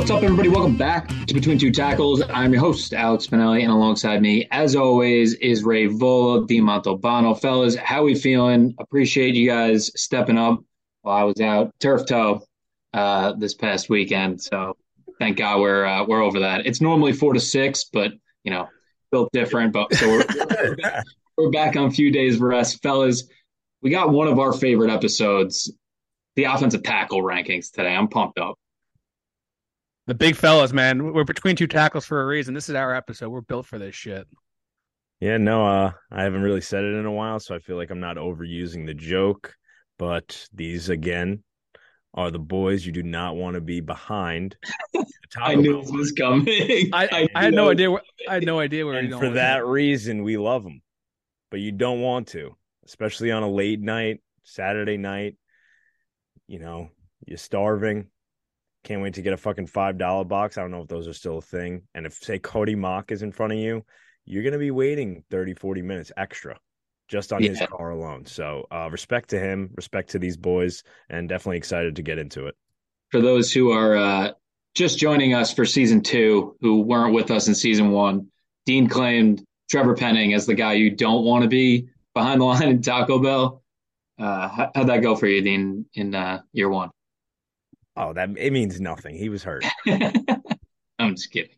What's up, everybody? Welcome back to Between Two Tackles. I'm your host, Alex Spinelli, and alongside me, as always, is Ray Volo Di Montalbano. Fellas, how we feeling? Appreciate you guys stepping up while I was out turf toe uh, this past weekend. So thank God we're uh, we're over that. It's normally four to six, but you know, built different. But so we're, we're back on a few days rest, fellas. We got one of our favorite episodes, the offensive tackle rankings today. I'm pumped up. The big fellas, man. We're between two tackles for a reason. This is our episode. We're built for this shit. Yeah, no, uh, I haven't really said it in a while, so I feel like I'm not overusing the joke. But these again are the boys you do not want to be behind. I knew this was coming. I, I, I had no idea. Where, I had no idea where. And for that reason, we love them, but you don't want to, especially on a late night, Saturday night. You know, you're starving. Can't wait to get a fucking five dollar box. I don't know if those are still a thing. And if say Cody Mauch is in front of you, you're gonna be waiting 30, 40 minutes extra just on yeah. his car alone. So uh, respect to him, respect to these boys, and definitely excited to get into it. For those who are uh, just joining us for season two, who weren't with us in season one, Dean claimed Trevor Penning as the guy you don't want to be behind the line in Taco Bell. Uh, how'd that go for you, Dean, in uh, year one? Oh, that it means nothing. He was hurt. I'm just kidding.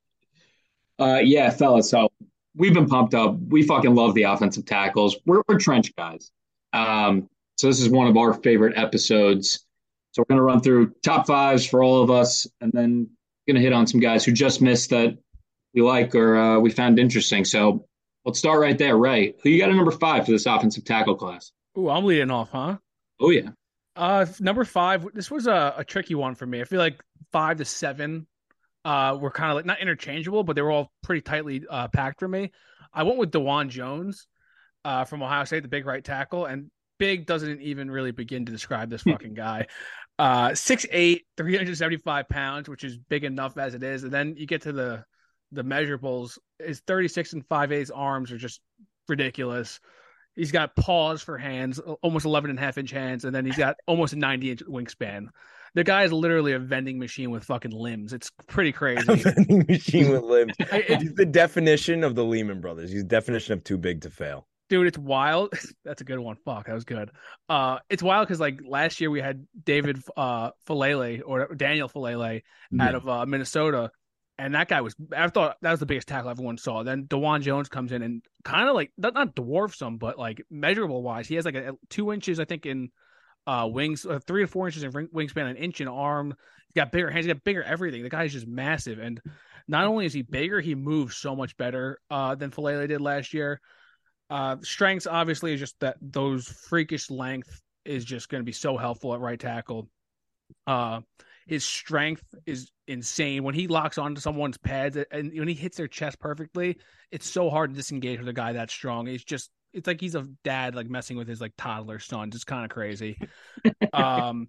Uh, yeah, fellas. So we've been pumped up. We fucking love the offensive tackles. We're, we're trench guys. Um, so this is one of our favorite episodes. So we're gonna run through top fives for all of us, and then gonna hit on some guys who just missed that we like or uh, we found interesting. So let's start right there. Ray, who you got a number five for this offensive tackle class? Ooh, I'm leading off, huh? Oh yeah. Uh, number five. This was a, a tricky one for me. I feel like five to seven uh, were kind of like not interchangeable, but they were all pretty tightly uh, packed for me. I went with Dawand Jones uh, from Ohio State, the big right tackle, and big doesn't even really begin to describe this fucking guy. Uh, 6'8", 375 pounds, which is big enough as it is, and then you get to the the measurables. His 36 and 5 8 arms are just ridiculous. He's got paws for hands, almost 11 and a half inch hands, and then he's got almost a 90 inch wingspan. The guy is literally a vending machine with fucking limbs. It's pretty crazy. A vending machine with limbs. He's the definition of the Lehman Brothers. He's the definition of too big to fail. Dude, it's wild. That's a good one. Fuck, that was good. Uh, it's wild because like last year we had David uh Faalele or Daniel Faalele mm-hmm. out of uh, Minnesota, and that guy was I thought that was the biggest tackle everyone saw. Then Dawand Jones comes in and kind of like not, dwarfs him, but like measurable wise, he has like a, two inches I think in uh, wings, uh, three to four inches in wingspan, an inch in arm. He's got bigger hands. He's got bigger everything. The guy is just massive, and not only is he bigger, he moves so much better uh, than Faalele did last year. Uh, strengths obviously is just that those freakish length is just going to be so helpful at right tackle. Uh, his strength is insane when he locks onto someone's pads and when he hits their chest perfectly. It's so hard to disengage with a guy that strong. It's just it's like he's a dad like messing with his like toddler son. Just kind of crazy. um,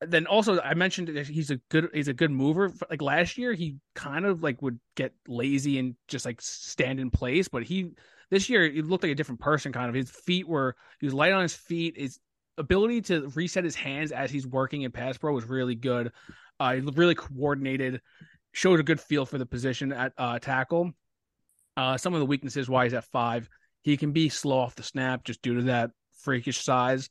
then also I mentioned that he's a good he's a good mover. Like last year, he kind of like would get lazy and just like stand in place, but he this year he looked like a different person. Kind of his feet were he was light on his feet. His ability to reset his hands as he's working in pass pro was really good. Uh, he really coordinated, showed a good feel for the position at uh, tackle. Uh, some of the weaknesses why he's at five he can be slow off the snap just due to that freakish size.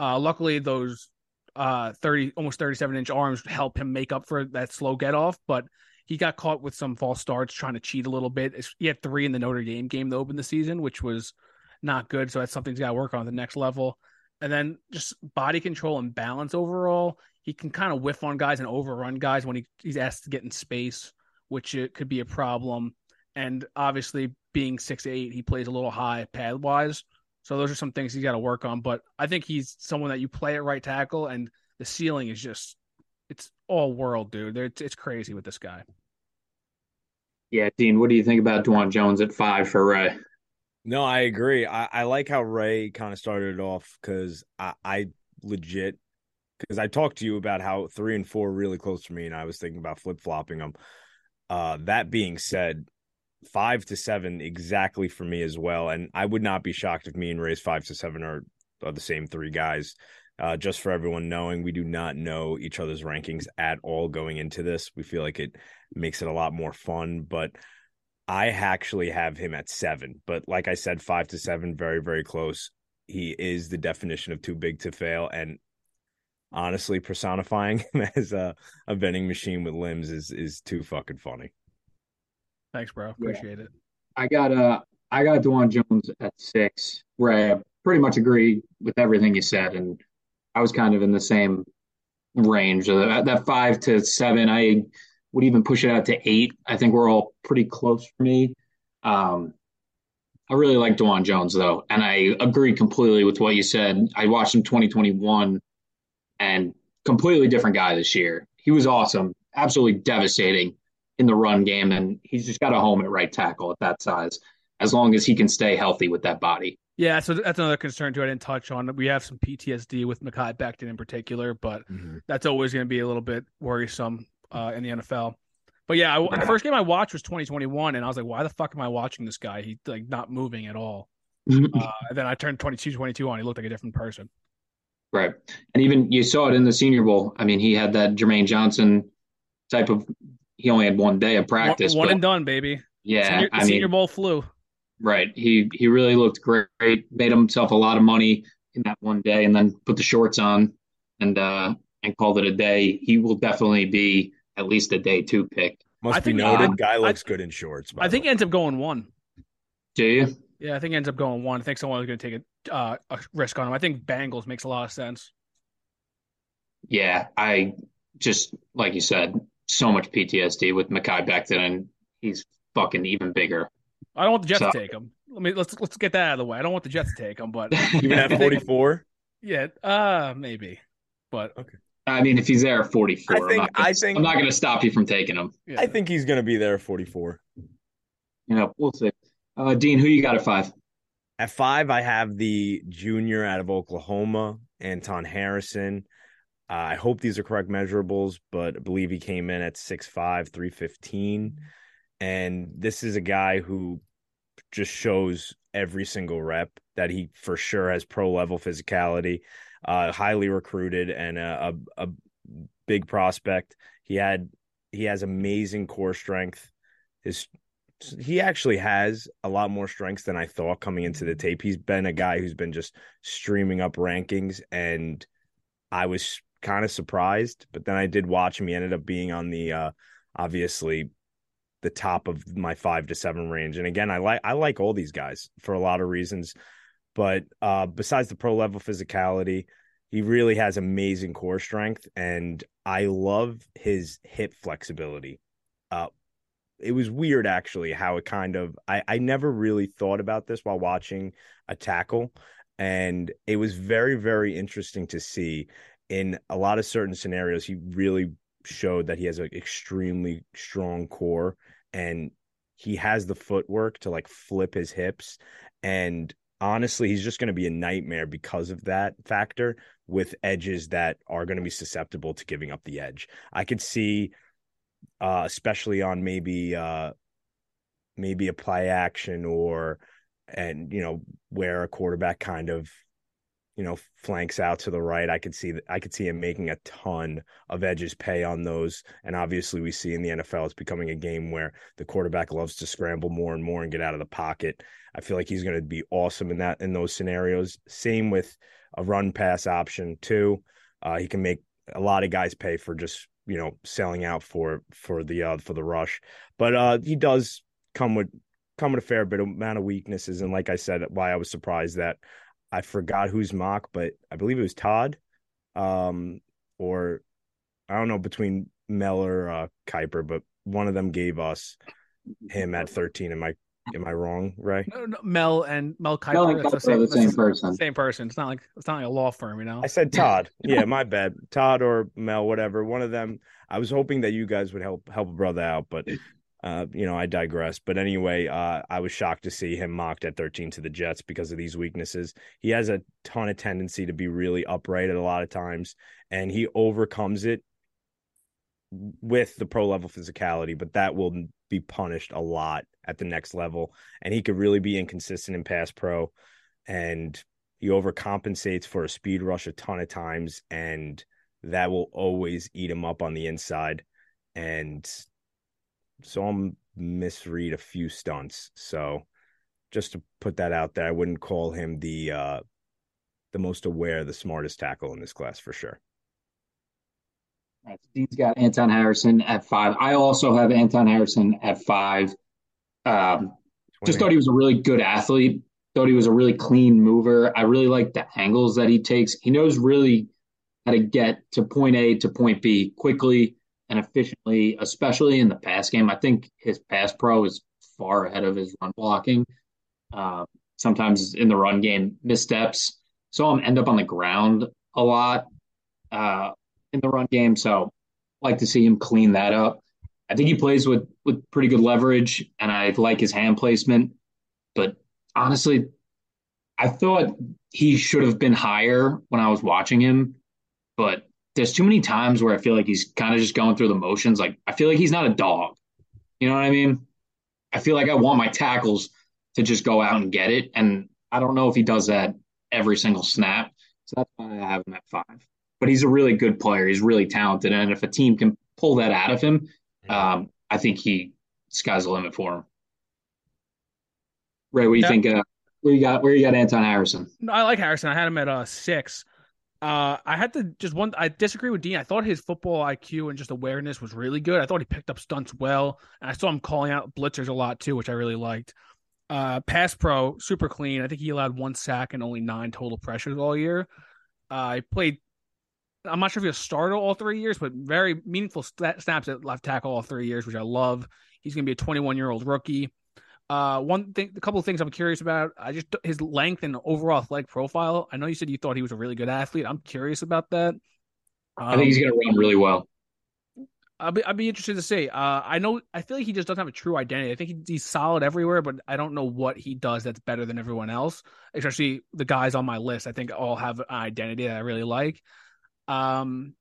Uh, luckily, those uh, 30, almost 37 inch arms help him make up for that slow get off, but he got caught with some false starts trying to cheat a little bit. He had three in the Notre Dame game to open the season, which was not good. So that's something he's got to work on the next level. And then just body control and balance overall. He can kind of whiff on guys and overrun guys when he, he's asked to get in space, which it could be a problem. And obviously, being six eight, he plays a little high pad wise. So those are some things he's got to work on. But I think he's someone that you play at right tackle, and the ceiling is just it's all world, dude. It's, it's crazy with this guy. Yeah, Dean, what do you think about Dawand Jones at five for Ray? No, I agree. I, I like how Ray kind of started it off because I, I legit because I talked to you about how three and four really close to me, and I was thinking about flip flopping them. Uh, that being said, five to seven exactly for me as well. And I would not be shocked if me and Ray's five to seven are, are the same three guys. Uh, just for everyone knowing, we do not know each other's rankings at all going into this. We feel like it makes it a lot more fun, but I actually have him at seven. But like I said, five to seven, very, very close. He is the definition of too big to fail. And honestly, personifying him as a, a vending machine with limbs is is too fucking funny. Thanks, bro. Appreciate yeah. it. I got uh I got Dawand Jones at six, where I pretty much agree with everything you said, and I was kind of in the same range. That, that five to seven, I would even push it out to eight. I think we're all pretty close for me. Um, I really like Dawand Jones though, and I agree completely with what you said. I watched him 2021, and completely different guy this year. He was awesome, absolutely devastating in the run game, and he's just got a home at right tackle at that size. As long as he can stay healthy with that body. Yeah, so that's another concern too. I didn't touch on. We have some PTSD with Mekhi Becton in particular, but mm-hmm. that's always going to be a little bit worrisome uh, in the NFL. But yeah, I, the first game I watched was 2021, and I was like, why the fuck am I watching this guy? He's like not moving at all. uh, and then I turned 22, 22 on. He looked like a different person. Right, and even you saw it in the Senior Bowl. I mean, he had that Jermaine Johnson type of. He only had one day of practice. One, one and done, baby. Yeah, senior, I Senior mean, Bowl flu. Right. He he really looked great. Made himself a lot of money in that one day, and then put the shorts on and uh and called it a day. He will definitely be at least a day two pick. Must I be noted, uh, guy looks I, good in shorts. I think he ends up going one. Do you? Yeah, I think he ends up going one. I think someone is going to take a, uh, a risk on him. I think Bengals makes a lot of sense. Yeah, I just like you said, so much PTSD with Mekhi Becton, and he's fucking even bigger. I don't want the Jets so, to take him. Let me let's let's get that out of the way. I don't want the Jets to take him, but even at forty four. Yeah, uh, maybe, but okay. I mean, if he's there at 44, I think, I'm not gonna, I think, I'm not going to stop you from taking him. Yeah. I think he's going to be there at 44. You know, we'll see. Uh, Dean, who you got at five? At five, I have the junior out of Oklahoma, Anton Harrison. Uh, I hope these are correct measurables, but I believe he came in at 6'5, 315. And this is a guy who just shows every single rep that he for sure has pro level physicality, uh, highly recruited and a, a, a big prospect. He had he has amazing core strength. His he actually has a lot more strengths than I thought coming into the tape. He's been a guy who's been just streaming up rankings, and I was kind of surprised. But then I did watch him. He ended up being on the uh, obviously the top of my five to seven range. And again, I like I like all these guys for a lot of reasons. But uh, besides the pro level physicality, he really has amazing core strength, and I love his hip flexibility. Uh, it was weird actually how it kind of I, I never really thought about this while watching a tackle and it was very very interesting to see in a lot of certain scenarios he really showed that he has an extremely strong core and he has the footwork to like flip his hips and honestly he's just going to be a nightmare because of that factor with edges that are going to be susceptible to giving up the edge. I could see uh especially on maybe uh maybe a play action or and you know where a quarterback kind of you know, flanks out to the right. I could see I could see him making a ton of edges pay on those. And obviously we see in the NFL it's becoming a game where the quarterback loves to scramble more and more and get out of the pocket. I feel like he's going to be awesome in that in those scenarios. Same with a run pass option too. Uh, he can make a lot of guys pay for just, you know, selling out for for the uh for the rush. But uh he does come with come with a fair bit of amount of weaknesses and like I said why I was surprised that I forgot whose mock, but I believe it was Todd, um, or I don't know between Mel or uh, Kiper, but one of them gave us him at thirteen. Am I am I wrong, Ray? No, no, Mel and Mel Kiper, Mel and Kiper the same, the same person. Same person. It's not like it's not like a law firm, you know. I said Todd. yeah, my bad. Todd or Mel, whatever. One of them. I was hoping that you guys would help help a brother out, but uh, you know, I digress. But anyway, uh, I was shocked to see him mocked at 13 to the Jets because of these weaknesses. He has a ton of tendency to be really upright at a lot of times, and he overcomes it with the pro level physicality, but that will be punished a lot at the next level. And he could really be inconsistent in pass pro. And he overcompensates for a speed rush a ton of times, and that will always eat him up on the inside. And saw him misread a few stunts. So just to put that out there, I wouldn't call him the uh the most aware, the smartest tackle in this class for sure. Right. Dean's got Anton Harrison at five. I also have Anton Harrison at five. Um, just thought he was a really good athlete. Thought he was a really clean mover. I really like the angles that he takes. He knows really how to get to point A to point B quickly and efficiently, especially in the pass game. I think his pass pro is far ahead of his run blocking. Uh, sometimes in the run game, missteps. Saw him end up on the ground a lot uh, in the run game. So like to see him clean that up. I think he plays with with pretty good leverage, and I like his hand placement. But honestly, I thought he should have been higher when I was watching him. But there's too many times where I feel like he's kind of just going through the motions. Like I feel like he's not a dog. You know what I mean? I feel like I want my tackles to just go out and get it, and I don't know if he does that every single snap. So that's why I have him at five. But he's a really good player. He's really talented, and if a team can pull that out of him, um, I think he sky's the limit for him. Ray, what do you yeah. think? Uh, where you got where you got Anton Harrison? I like Harrison. I had him at uh six. Uh, I had to just one. I disagree with Dean. I thought his football IQ and just awareness was really good. I thought he picked up stunts well, and I saw him calling out blitzers a lot too, which I really liked. Uh, pass pro, super clean. I think he allowed one sack and only nine total pressures all year. Uh, played. I'm not sure if he started all three years, but very meaningful snaps at left tackle all three years, which I love. He's going to be a 21 year old rookie. Uh, one thing, a couple of things I'm curious about. I just his length and overall athletic profile. I know you said you thought he was a really good athlete. I'm curious about that. Um, I think he's going to run really well. I'll be I'd be interested to see. Uh, I know I feel like he just doesn't have a true identity. I think he, he's solid everywhere, but I don't know what he does that's better than everyone else. Especially the guys on my list, I think all have an identity that I really like. Um,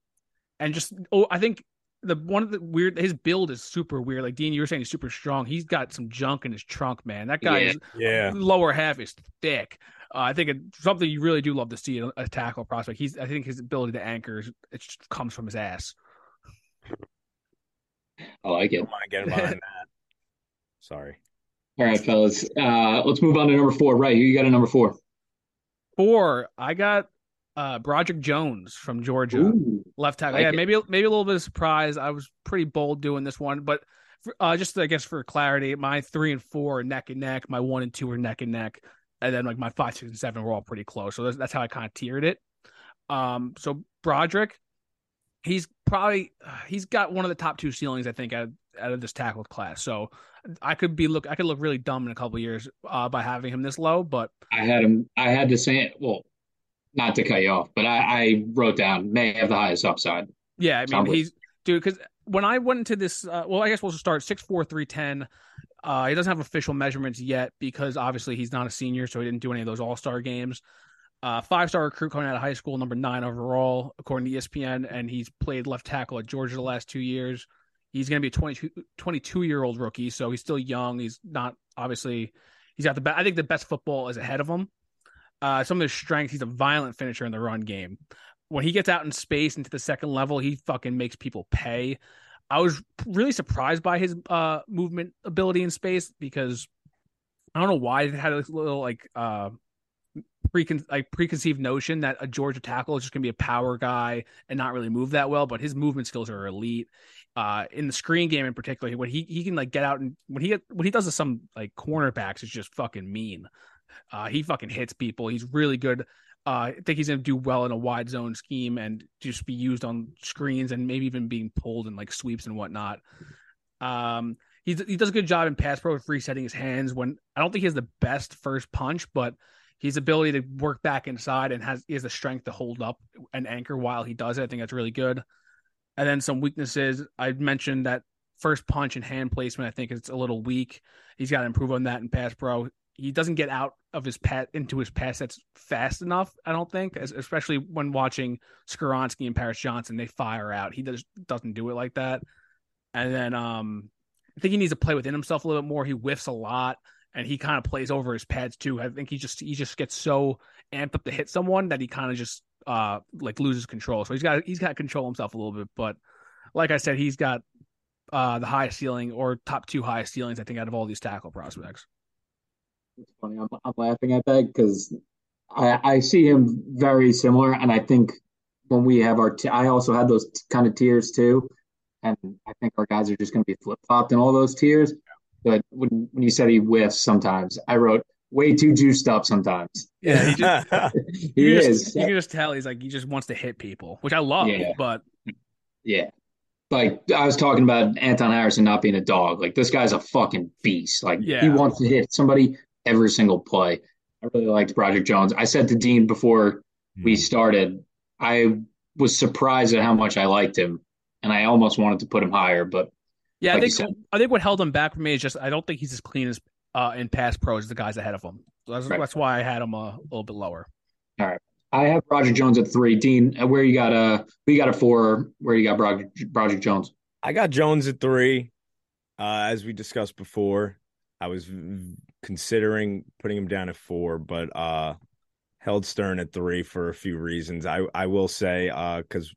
and just oh, I think the one of the weird his build is super weird. Like Dean, you were saying he's super strong. He's got some junk in his trunk, man. That guy yeah. is yeah. lower half is thick. Uh, I think it's something you really do love to see a tackle prospect. He's I think his ability to anchor it just comes from his ass. I like it. Get behind that. Sorry. All right, fellas. Uh, let's move on to number four. Right, you got a number four. Four. I got uh, Broderick Jones from Georgia, Ooh, left tackle. Like yeah, it. maybe maybe a little bit of surprise. I was pretty bold doing this one, but for, uh, just I guess for clarity, my three and four are neck and neck. My one and two are neck and neck, and then like my five, six, and seven were all pretty close. So that's, that's how I kind of tiered it. Um, so Broderick, he's probably he's got one of the top two ceilings I think out of, out of this tackle class. So I could be look I could look really dumb in a couple years uh, by having him this low, but I had him. I had to say it. Well, not to cut you off, but I, I wrote down may have the highest upside. Yeah, I mean he's dude because when I went into this, uh, well, I guess we'll start six four three ten. Uh, he doesn't have official measurements yet because obviously he's not a senior, so he didn't do any of those All Star games. Uh, five star recruit coming out of high school, number nine overall, according to ESPN, and he's played left tackle at Georgia the last two years. He's going to be a 22, 22 year old rookie, so he's still young. He's not obviously he's got the best. I think the best football is ahead of him. Uh, some of his strengths, he's a violent finisher in the run game. When he gets out in space into the second level, he fucking makes people pay. I was really surprised by his uh, movement ability in space because I don't know why it had a little like uh, precon- like preconceived notion that a Georgia tackle is just gonna be a power guy and not really move that well, but his movement skills are elite. Uh, in the screen game in particular, when he he can like get out and when he when he does some like cornerbacks, it's just fucking mean. Uh, he fucking hits people. He's really good. Uh, I think he's going to do well in a wide zone scheme and just be used on screens and maybe even being pulled in like sweeps and whatnot. Um, he does a good job in pass pro of resetting his hands when I don't think he has the best first punch, but his ability to work back inside and has he has the strength to hold up and anchor while he does it. I think that's really good. And then some weaknesses. I mentioned that first punch and hand placement. I think it's a little weak. He's got to improve on that in pass pro he doesn't get out of his pat into his pass that's fast enough. I don't think, especially when watching Skoronski and Paris Johnson, they fire out. He does doesn't do it like that. And then um, I think he needs to play within himself a little bit more. He whiffs a lot, and he kind of plays over his pads too. I think he just he just gets so amped up to hit someone that he kind of just uh like loses control. So he's got he's got to control himself a little bit. But like I said, he's got uh the highest ceiling or top two highest ceilings I think out of all these tackle prospects. It's funny. I'm, I'm laughing at that because I I see him very similar, and I think when we have our t- I also had those t- kind of tiers too, and I think our guys are just going to be flip flopped in all those tiers. But when when you said he whiffs sometimes, I wrote way too juiced up sometimes. Yeah, he, just, he you is. Just, you can just tell he's like he just wants to hit people, which I love. Yeah. But Yeah. Like I was talking about Anton Harrison not being a dog. Like this guy's a fucking beast. Like Yeah. he wants to hit somebody every single play. I really liked Broderick Jones. I said to Dean before we started, I was surprised at how much I liked him, and I almost wanted to put him higher. But yeah, Like I think said. I think what held him back for me is just I don't think he's as clean as uh in pass pros as the guys ahead of him. So that's, Right. that's why I had him a, little bit lower. All right, I have Roger Jones at three. Dean, uh, where you got a we got a four? Where you got Roger, Broderick Jones? I got Jones at three. Uh, as we discussed before, I was v- considering putting him down at four, but uh, held Stern at three for a few reasons. I I will say because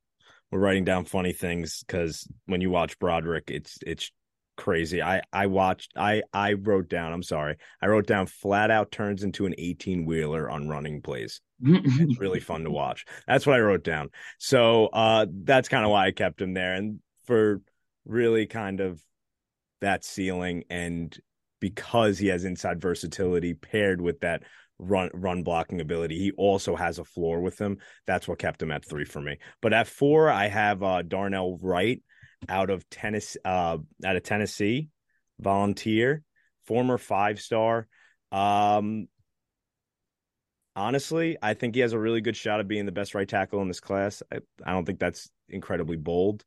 we're writing down funny things because when you watch Broderick, it's it's crazy. I I watched I I wrote down. I'm sorry. I wrote down flat out turns into an 18 wheeler on running plays. It's really fun to watch. That's what I wrote down. So uh that's kind of why I kept him there. And for really kind of that ceiling and because he has inside versatility paired with that run run blocking ability, he also has a floor with him. That's what kept him at three for me. But at four, I have uh Darnell Wright out of Tennessee uh out of Tennessee, volunteer, former five star. Um honestly, I think he has a really good shot of being the best right tackle in this class. I, I don't think that's incredibly bold.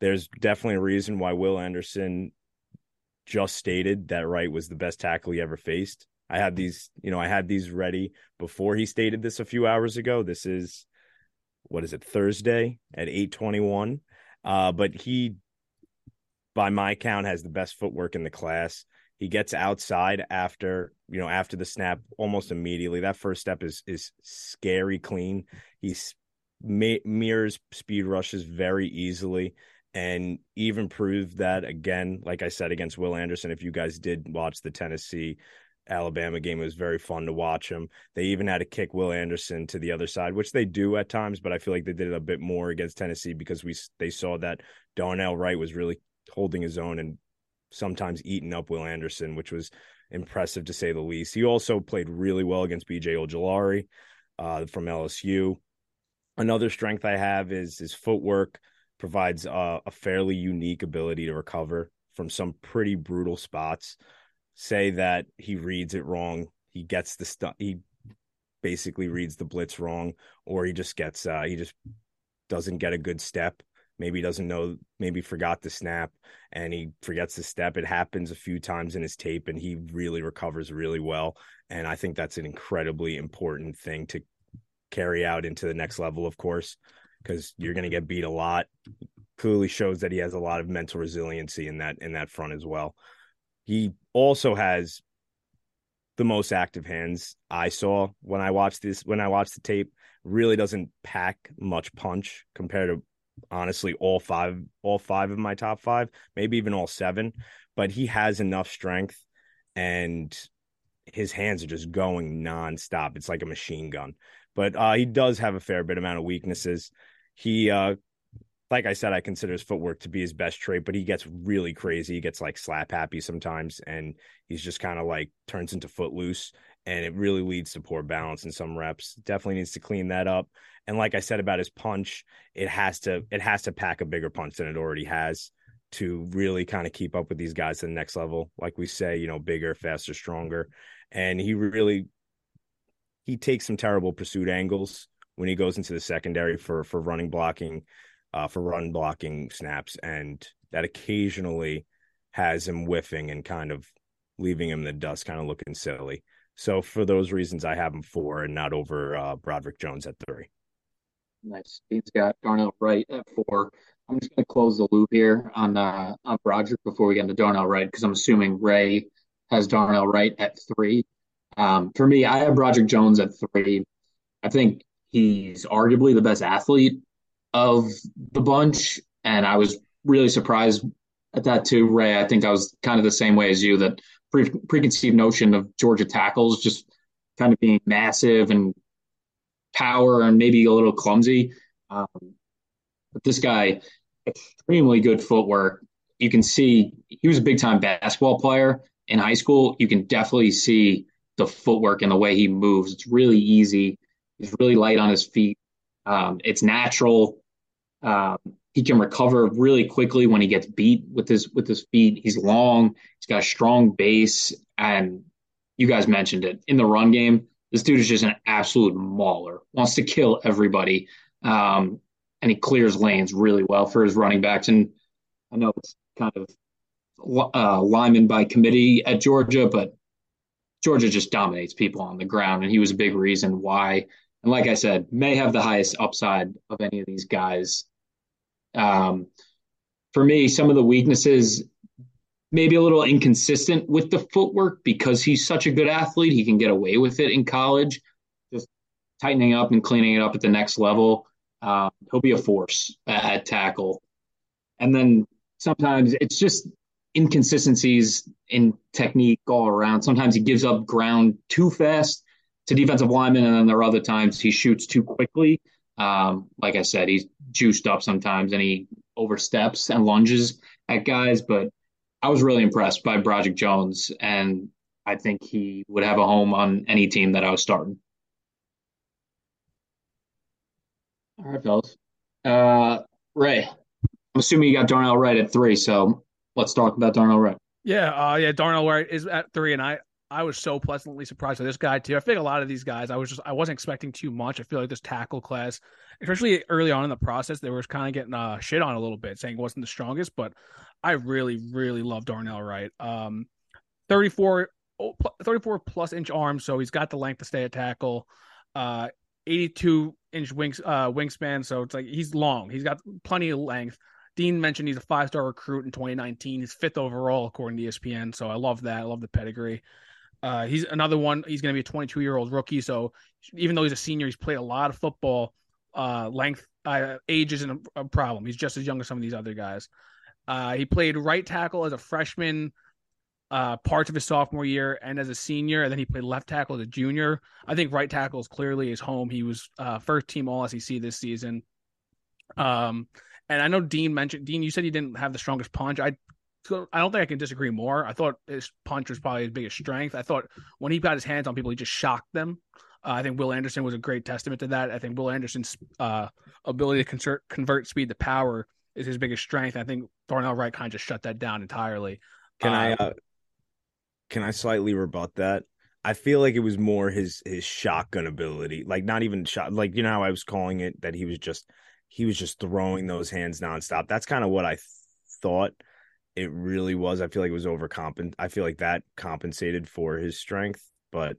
There's definitely a reason why Will Anderson just stated that Wright was the best tackle he ever faced. I had these, you know, I had these ready before he stated this a few hours ago. This is what is it, Thursday at 821. Uh, but he, by my count, has the best footwork in the class. He gets outside after, you know, after the snap almost immediately. That first step is is scary clean. He's mirrors speed rushes very easily and even proved that again, like I said, against Will Anderson. If you guys did watch the Tennessee Alabama game, it was very fun to watch him. They even had to kick Will Anderson to the other side, which they do at times, but I feel like they did it a bit more against Tennessee because we they saw that Darnell Wright was really holding his own and sometimes eating up Will Anderson, which was impressive to say the least. He also played really well against BJ Ojulari uh, from LSU. Another strength I have is his footwork provides uh, a fairly unique ability to recover from some pretty brutal spots. Say that he reads it wrong, he gets the stuff. He basically reads the blitz wrong, or he just gets uh, he just doesn't get a good step. Maybe doesn't know, maybe forgot the snap and he forgets the step. It happens a few times in his tape and he really recovers really well. And I think that's an incredibly important thing to carry out into the next level, of course, because you're going to get beat a lot. Clearly shows that he has a lot of mental resiliency in that in that front as well. He also has the most active hands I saw when I watched this when I watched the tape. Really doesn't pack much punch compared to honestly all five all five of my top five, maybe even all seven. But he has enough strength and his hands are just going nonstop. It's like a machine gun. But uh, he does have a fair bit amount of weaknesses. He uh, like I said, I consider his footwork to be his best trait, but he gets really crazy. He gets like slap happy sometimes, and he's just kind of like turns into footloose, and it really leads to poor balance in some reps. Definitely needs to clean that up. And like I said about his punch, it has to it has to pack a bigger punch than it already has to really kind of keep up with these guys to the next level. Like we say, you know, bigger, faster, stronger. And he really he takes some terrible pursuit angles when he goes into the secondary for for running blocking uh, for run blocking snaps, and that occasionally has him whiffing and kind of leaving him in the dust, kind of looking silly. So for those reasons, I have him four and not over uh, Broderick Jones at three. Nice. Dean's got Darnell Wright at four. I'm just going to close the loop here on uh, on Broderick before we get into Darnell Wright because I'm assuming Ray has Darnell Wright at three. Um, for me, I have Broderick Jones at three. I think he's arguably the best athlete of the bunch, and I was really surprised at that too, Ray. I think I was kind of the same way as you that pre- preconceived notion of Georgia tackles just kind of being massive and power and maybe a little clumsy. Um, but this guy, extremely good footwork. You can see he was a big time basketball player in high school. You can definitely see the footwork and the way he moves. It's really easy. He's really light on his feet. Um, it's natural. Um, he can recover really quickly when he gets beat with his with his feet. He's long. He's got a strong base, and you guys mentioned it in the run game. This dude is just an absolute mauler. Wants to kill everybody, um, and he clears lanes really well for his running backs. And I know it's kind of uh, lineman by committee at Georgia, but Georgia just dominates people on the ground, and he was a big reason why. And like I said, may have the highest upside of any of these guys. Um, for me, some of the weaknesses, maybe a little inconsistent with the footwork because he's such a good athlete. He can get away with it in college, just tightening up and cleaning it up at the next level. Uh, he'll be a force at tackle. And then sometimes it's just inconsistencies in technique all around. Sometimes he gives up ground too fast to defensive linemen, and then there are other times he shoots too quickly. Um, like I said, he's juiced up sometimes and he oversteps and lunges at guys. But I was really impressed by Broderick Jones, and I think he would have a home on any team that I was starting. All right, fellas. Uh, Ray, I'm assuming you got Darnell Wright at three, so let's talk about Darnell Wright. Yeah, uh, yeah, Darnell Wright is at three, and I I was so pleasantly surprised by this guy too. I think a lot of these guys, I was just I wasn't expecting too much. I feel like this tackle class, especially early on in the process, they were kind of getting uh, shit on a little bit, saying wasn't the strongest. But I really, really love Darnell Wright. Um, 34, 34 plus inch arms, so he's got the length to stay at tackle. Uh, 82 inch wings uh, wingspan, so it's like he's long. He's got plenty of length. Dean mentioned he's a five star recruit in 2019. He's fifth overall according to ESPN. So I love that. I love the pedigree. Uh, he's another one. He's going to be a 22 year old rookie. So even though he's a senior, he's played a lot of football. Uh, length, uh, age isn't a, a, problem. He's just as young as some of these other guys. Uh, he played right tackle as a freshman, uh, parts of his sophomore year, and as a senior. And then he played left tackle as a junior. I think right tackle is clearly his home. He was uh, first team All SEC this season. Um, and I know Dean mentioned Dean. You said he didn't have the strongest punch. I I don't think I can disagree more. I thought his punch was probably his biggest strength. I thought when he got his hands on people, he just shocked them. Uh, I think Will Anderson was a great testament to that. I think Will Anderson's uh, ability to convert, convert speed to power is his biggest strength. I think Darnell Wright kind of just shut that down entirely. Can I uh, can I slightly rebut that? I feel like it was more his his shotgun ability, like not even shot, like you know how I was calling it that he was just he was just throwing those hands nonstop. That's kind of what I th- thought it really was. I feel like it was overcompensate. I feel like that compensated for his strength, but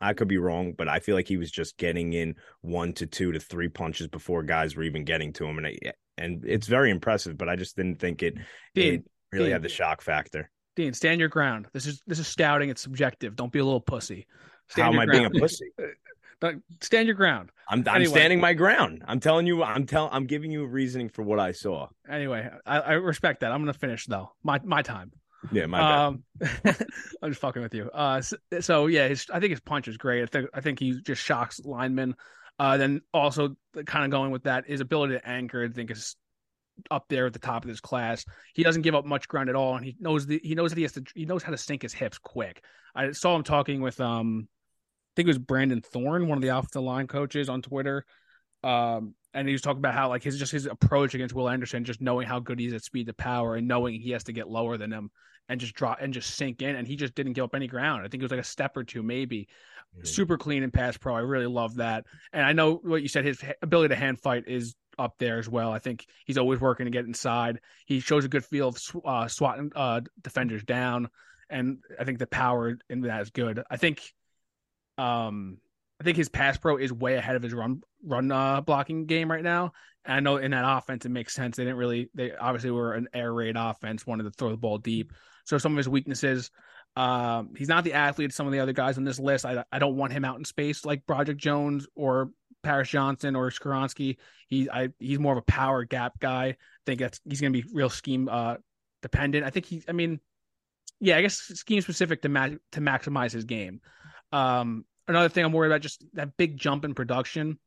I could be wrong. But I feel like he was just getting in one to two to three punches before guys were even getting to him, and it, and it's very impressive. But I just didn't think it, Dean, it really Dean, had the shock factor. Dean, stand your ground. This is this is scouting. It's subjective. Don't be a little pussy. Stand How am I ground. being a pussy? stand your ground. I'm, I'm anyway. standing my ground. I'm telling you. I'm telling. I'm giving you a reasoning for what I saw. Anyway, I, I respect that. I'm gonna finish though. My my time. Yeah, my um, I'm just fucking with you. Uh, so, so yeah, his, I think his punch is great. I think I think he just shocks linemen. Uh, then also kind of going with that, his ability to anchor, I think is up there at the top of his class. He doesn't give up much ground at all, and he knows the, he knows that he has to he knows how to sink his hips quick. I saw him talking with um think it was Brandon Thorn, one of the offensive line coaches on Twitter. Um, and he was talking about how like his just his approach against Will Anderson, just knowing how good he's at speed to power and knowing he has to get lower than him and just drop and just sink in. And he just didn't give up any ground. I think it was like a step or two, maybe. Mm-hmm. Super clean and pass pro. I really love that. And I know what you said. His ability to hand fight is up there as well. I think he's always working to get inside. He shows a good feel of uh, swatting uh, defenders down, and I think the power in that is good. I think um, I think his pass pro is way ahead of his run run uh, blocking game right now. And I know in that offense it makes sense. They didn't really they obviously were an air raid offense, wanted to throw the ball deep. So some of his weaknesses, Um, he's not the athlete some of the other guys on this list. I I don't want him out in space like Broderick Jones or Paris Johnson or Skoronski. He I he's more of a power gap guy. I think that's he's going to be real scheme uh dependent. I think he. I mean, yeah, I guess scheme specific to ma- to maximize his game. Um, another thing I'm worried about just that big jump in production,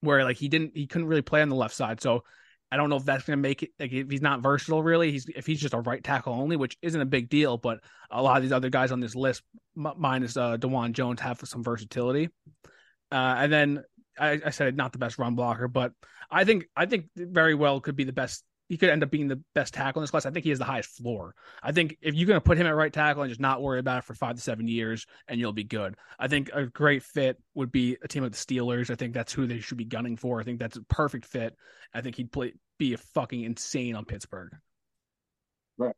where like he didn't he couldn't really play on the left side. So I don't know if that's going to make it like if he's not versatile really. He's if he's just a right tackle only, which isn't a big deal. But a lot of these other guys on this list, minus uh, Dawand Jones, have some versatility. Uh, and then I, I said not the best run blocker, but I think I think very well could be the best he could end up being the best tackle in this class. I think he has the highest floor. I think if you're going to put him at right tackle and just not worry about it for five to seven years, and you'll be good. I think a great fit would be a team like the Steelers. I think that's who they should be gunning for. I think that's a perfect fit. I think he'd play be a fucking insane on Pittsburgh. Right.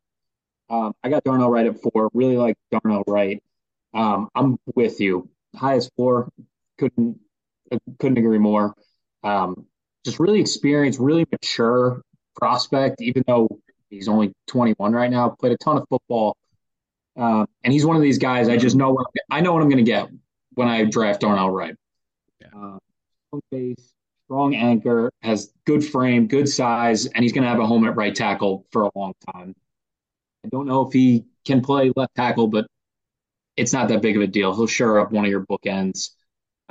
Um, I got Darnell Wright at four. Really like Darnell Wright. Um, I'm with you. Highest floor. Couldn't couldn't agree more. Um, just really experienced, really mature prospect, even though he's only 21 right now, played a ton of football. Um, and he's one of these guys I just know what I know what I'm going to get when I draft Darnell Wright. Yeah. Uh, strong base, strong anchor, has good frame, good size, and he's going to have a home at right tackle for a long time. I don't know if he can play left tackle, but it's not that big of a deal. He'll sure up one of your bookends.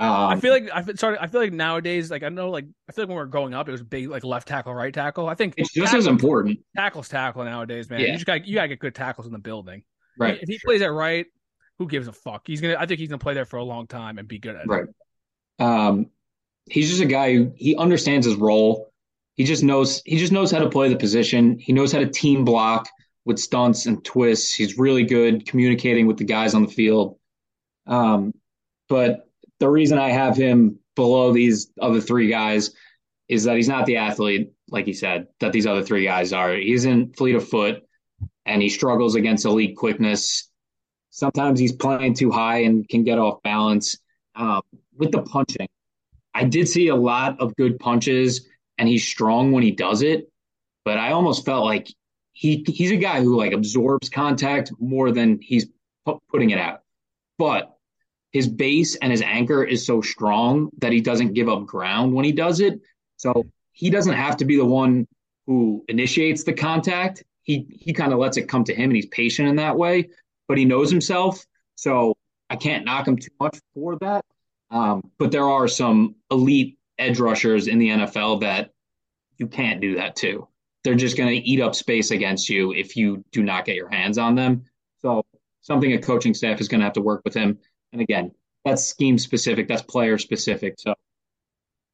Um, I feel like I sorry. I feel like nowadays, like I know, like I feel like when we are growing up, it was big, like left tackle, right tackle. I think it's just tackle, as important. Tackles tackle nowadays, man. Yeah. You just got you got to get good tackles in the building. Right. If he plays it right, who gives a fuck? He's gonna. I think he's gonna play there for a long time and be good at right. it. Right. Um, he's just a guy who he understands his role. He just knows he just knows how to play the position. He knows how to team block with stunts and twists. He's really good communicating with the guys on the field. Um, but the reason I have him below these other three guys is that he's not the athlete, like he said, that these other three guys are. He's in fleet of foot and he struggles against elite quickness. Sometimes he's playing too high and can get off balance. Um, with the punching, I did see a lot of good punches and he's strong when he does it, but I almost felt like he he's a guy who like absorbs contact more than he's putting it out. But his base and his anchor is so strong that he doesn't give up ground when he does it. So he doesn't have to be the one who initiates the contact. He he kind of lets it come to him and he's patient in that way, but he knows himself. So I can't knock him too much for that. Um, but there are some elite edge rushers in the NFL that you can't do that to. They're just going to eat up space against you if you do not get your hands on them. So something a coaching staff is going to have to work with him. And again, that's scheme specific, that's player specific. So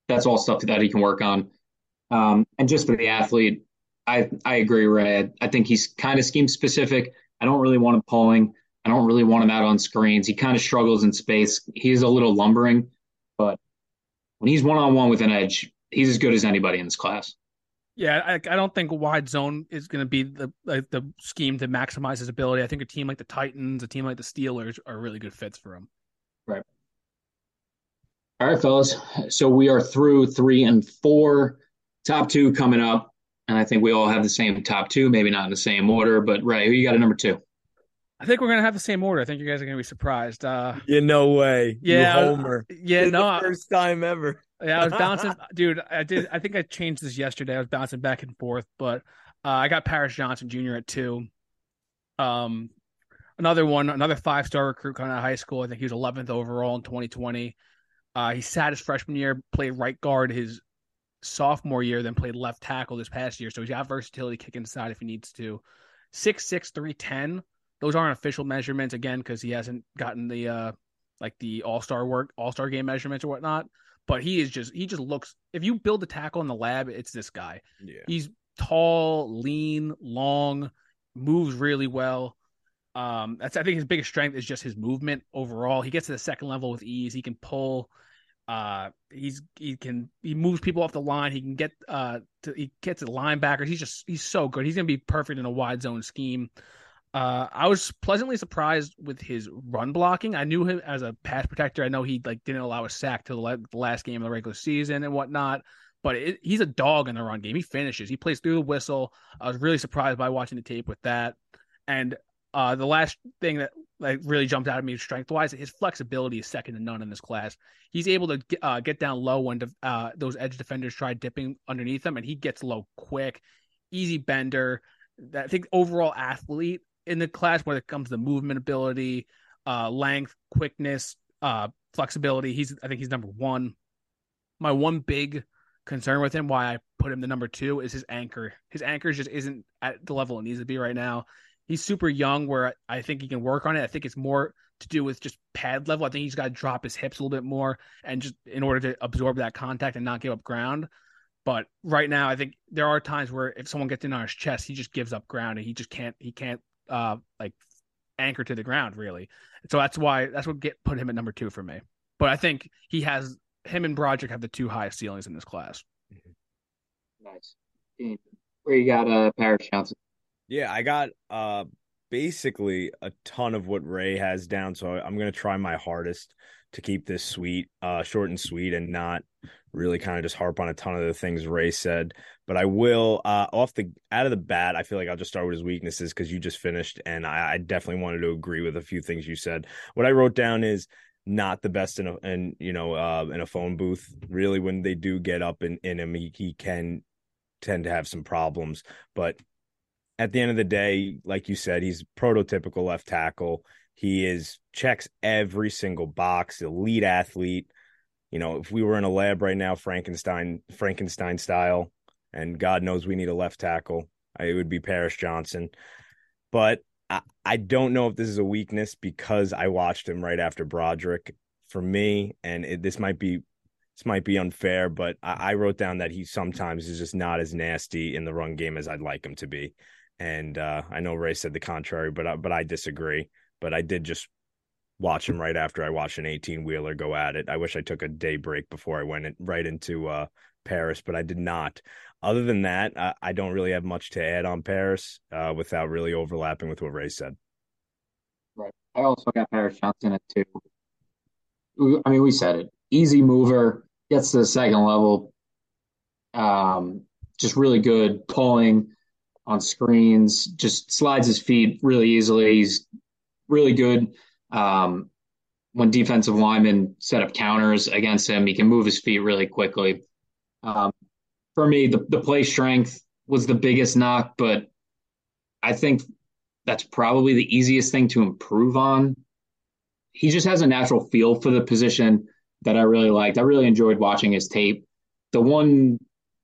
that's all stuff that he can work on. Um, and just for the athlete, I I agree, Ray. I think he's kind of scheme specific. I don't really want him pulling. I don't really want him out on screens. He kind of struggles in space. He's a little lumbering, but when he's one on one with an edge, he's as good as anybody in this class. Yeah, I, I don't think wide zone is going to be the like, the scheme to maximize his ability. I think a team like the Titans, a team like the Steelers, are really good fits for him. Right. All right, fellas. So we are through three and four. Top two coming up, and I think we all have the same top two. Maybe not in the same order, but Ray, who you got at number two? I think we're gonna have the same order. I think you guys are gonna be surprised. Uh, yeah, no way. Yeah, you Homer. Yeah, no. first time ever. Yeah, I was bouncing, dude. I did. I think I changed this yesterday. I was bouncing back and forth, but uh, I got Paris Johnson Jr. at two. Um, another one, another five star recruit coming out of high school. I think he was 11th overall in 2020. Uh, he sat his freshman year, played right guard his sophomore year, then played left tackle this past year. So he's got versatility, kick inside if he needs to. Six six three ten. Those aren't official measurements again because he hasn't gotten the uh like the all star work, all star game measurements or whatnot but he is just he just looks if you build a tackle in the lab it's this guy. Yeah. He's tall lean long moves really well. Um that's i think his biggest strength is just his movement overall. He gets to the second level with ease. He can pull uh he's he can he moves people off the line. He can get uh to he gets to linebackers. He's just he's so good. He's gonna be perfect in a wide zone scheme uh, I was pleasantly surprised with his run blocking. I knew him as a pass protector. I know he like didn't allow a sack till the last game of the regular season and whatnot. But it, he's a dog in the run game. He finishes. He plays through the whistle. I was really surprised by watching the tape with that. And uh, the last thing that like really jumped out at me strength wise. His flexibility is second to none in this class. He's able to uh, get down low when uh, those edge defenders try dipping underneath him, and he gets low quick, easy bender. I think overall athlete in the class when it comes to movement ability, uh, length, quickness, uh, flexibility. He's I think he's number one. My one big concern with him, why I put him the number two, is his anchor. His anchor just isn't at the level it needs to be right now. He's super young, where I think he can work on it. I think it's more to do with just pad level. I think he's got to drop his hips a little bit more, and just in order to absorb that contact and not give up ground. But right now, I think there are times where if someone gets in on his chest, he just gives up ground, and he just can't he can't uh like anchor to the ground really. So that's why that's what get put him at number two for me. But I think he has him and Broderick have the two highest ceilings in this class. Nice. Where you got uh Paris Johnson? Yeah, I got uh basically a ton of what Ray has down, so I'm gonna try my hardest to keep this sweet, uh, short and sweet, and not really kind of just harp on a ton of the things Ray said. But I will uh, off the out of the bat. I feel like I'll just start with his weaknesses because you just finished, and I, I, definitely wanted to agree with a few things you said. What I wrote down is not the best in a in you know uh, in a phone booth. Really, when they do get up in in him, he, he can tend to have some problems. But at the end of the day, like you said, he's prototypical left tackle. He is checks every single box, elite athlete. You know, if we were in a lab right now, Frankenstein, Frankenstein style, and God knows we need a left tackle, it would be Paris Johnson. But I, I don't know if this is a weakness because I watched him right after Broderick. For me, and it, this might be this might be unfair, but I, I, wrote down that he sometimes is just not as nasty in the run game as I'd like him to be. And uh, I know Ray said the contrary, but I, but I disagree. But I did just watch him right after I watched an 18 wheeler go at it. I wish I took a day break before I went right into uh, Paris, but I did not. Other than that, I, I don't really have much to add on Paris uh, without really overlapping with what Ray said. Right. I also got Paris Johnson at two. I mean, we said it. Easy mover, gets to the second level. Um, just really good pulling on screens, just slides his feet really easily. He's really good. Um, when defensive linemen set up counters against him, he can move his feet really quickly. Um, for me, the, the play strength was the biggest knock, but I think that's probably the easiest thing to improve on. He just has a natural feel for the position that I really liked. I really enjoyed watching his tape. The one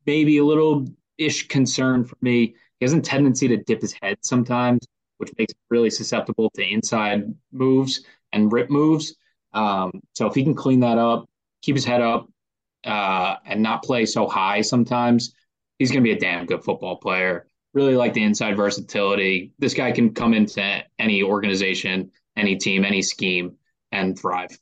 maybe a little ish concern for me he has a tendency to dip his head sometimes, which makes him really susceptible to inside moves and rip moves. Um, so if he can clean that up, keep his head up, uh, and not play so high sometimes, he's going to be a damn good football player. Really like the inside versatility. This guy can come into any organization, any team, any scheme, and thrive.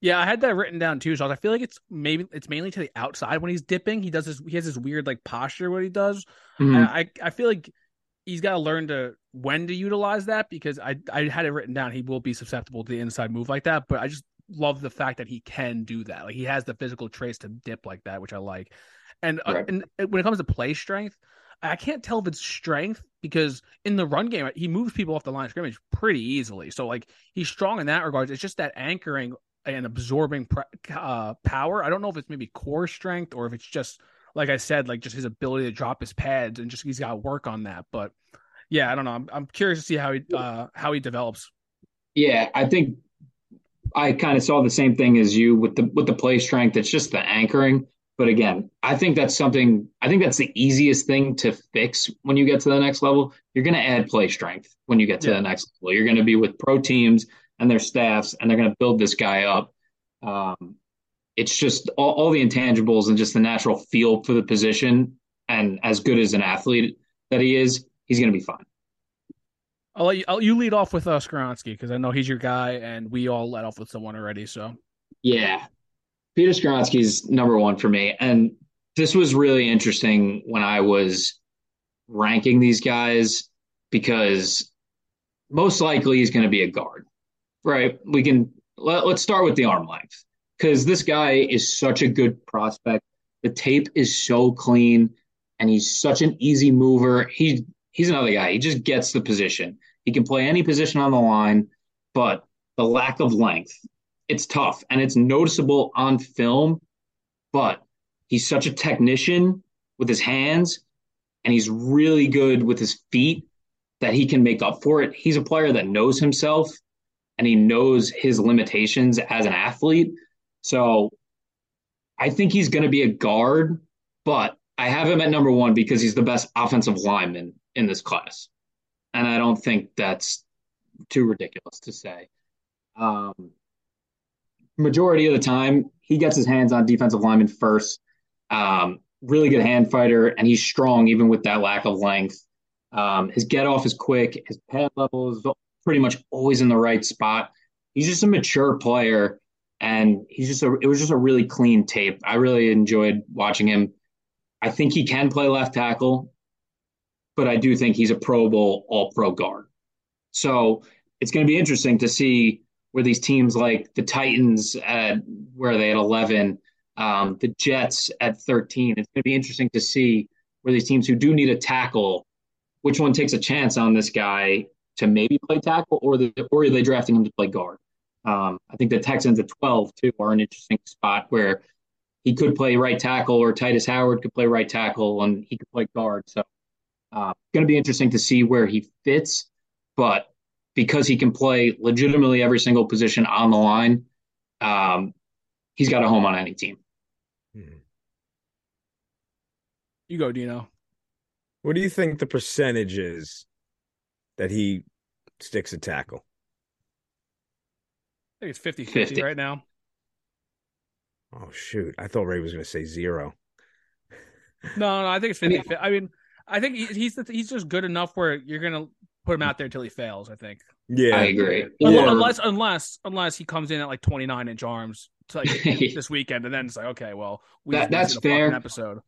Yeah, I had that written down too. So I feel like it's maybe it's mainly to the outside when he's dipping. He does this. He has this weird like posture what he does. Mm-hmm. I I feel like he's got to learn to when to utilize that because I I had it written down. He will be susceptible to the inside move like that. But I just love the fact that he can do that. Like he has the physical traits to dip like that, which I like. And uh, right. uh, and when it comes to play strength, I can't tell if it's strength because in the run game he moves people off the line of scrimmage pretty easily. So like he's strong in that regard. It's just that anchoring and absorbing uh, power. I don't know if it's maybe core strength or if it's just like I said, like just his ability to drop his pads and just he's got to work on that. But yeah, I don't know. I'm I'm curious to see how he uh, how he develops. Yeah, I think I kind of saw the same thing as you with the with the play strength. It's just the anchoring. But again, I think that's something. I think that's the easiest thing to fix when you get to the next level. You're going to add play strength when you get to yeah. the next level. You're going to be with pro teams and their staffs, and they're going to build this guy up. Um, it's just all, all, the intangibles and just the natural feel for the position. And as good as an athlete that he is, he's going to be fine. I'll let you, I'll, you lead off with uh, Skoronski because I know he's your guy, and we all let off with someone already. So, yeah, Peter Skoronski is number one for me, and this was really interesting when I was ranking these guys because most likely he's going to be a guard right, we can let, us start with the arm length because this guy is such a good prospect. The tape is so clean, and he's such an easy mover. He he's another guy. He just gets the position. He can play any position on the line. but the lack of length, it's tough and it's noticeable on film, but he's such a technician with his hands and he's really good with his feet that he can make up for it. He's a player that knows himself and he knows his limitations as an athlete. So I think he's going to be a guard, but I have him at number one because he's the best offensive lineman in this class. And I don't think that's too ridiculous to say. Um, majority of the time, he gets his hands on defensive linemen first. Um, really good hand fighter, and he's strong even with that lack of length. Um, his get off is quick. His pad level is pretty much always in the right spot. He's just a mature player, and he's just a. It was just a really clean tape. I really enjoyed watching him. I think he can play left tackle, but I do think he's a Pro Bowl All Pro guard. So it's going to be interesting to see where these teams like the Titans at where they at eleven, um, the Jets at thirteen. It's going to be interesting to see where these teams who do need a tackle which one takes a chance on this guy to maybe play tackle, or the, or are they drafting him to play guard? Um, I think the Texans at 12 too are an interesting spot where he could play right tackle, or Tytus Howard could play right tackle, and he could play guard. So, uh, going to be interesting to see where he fits. But because he can play legitimately every single position on the line, um, he's got a home on any team. Hmm. You go, Dino. What do you think the percentage is that he sticks a tackle? I think it's 50 50 right now. Oh, shoot. I thought Ray was going to say zero. No, no, I think it's 50 I mean, I think he's he's just good enough where you're going to put him out there until he fails, I think. Yeah, I agree. Unless, unless, unless he comes in at like 29 inch arms like this weekend, and then it's like, okay, well, we that, that's fair. Episode.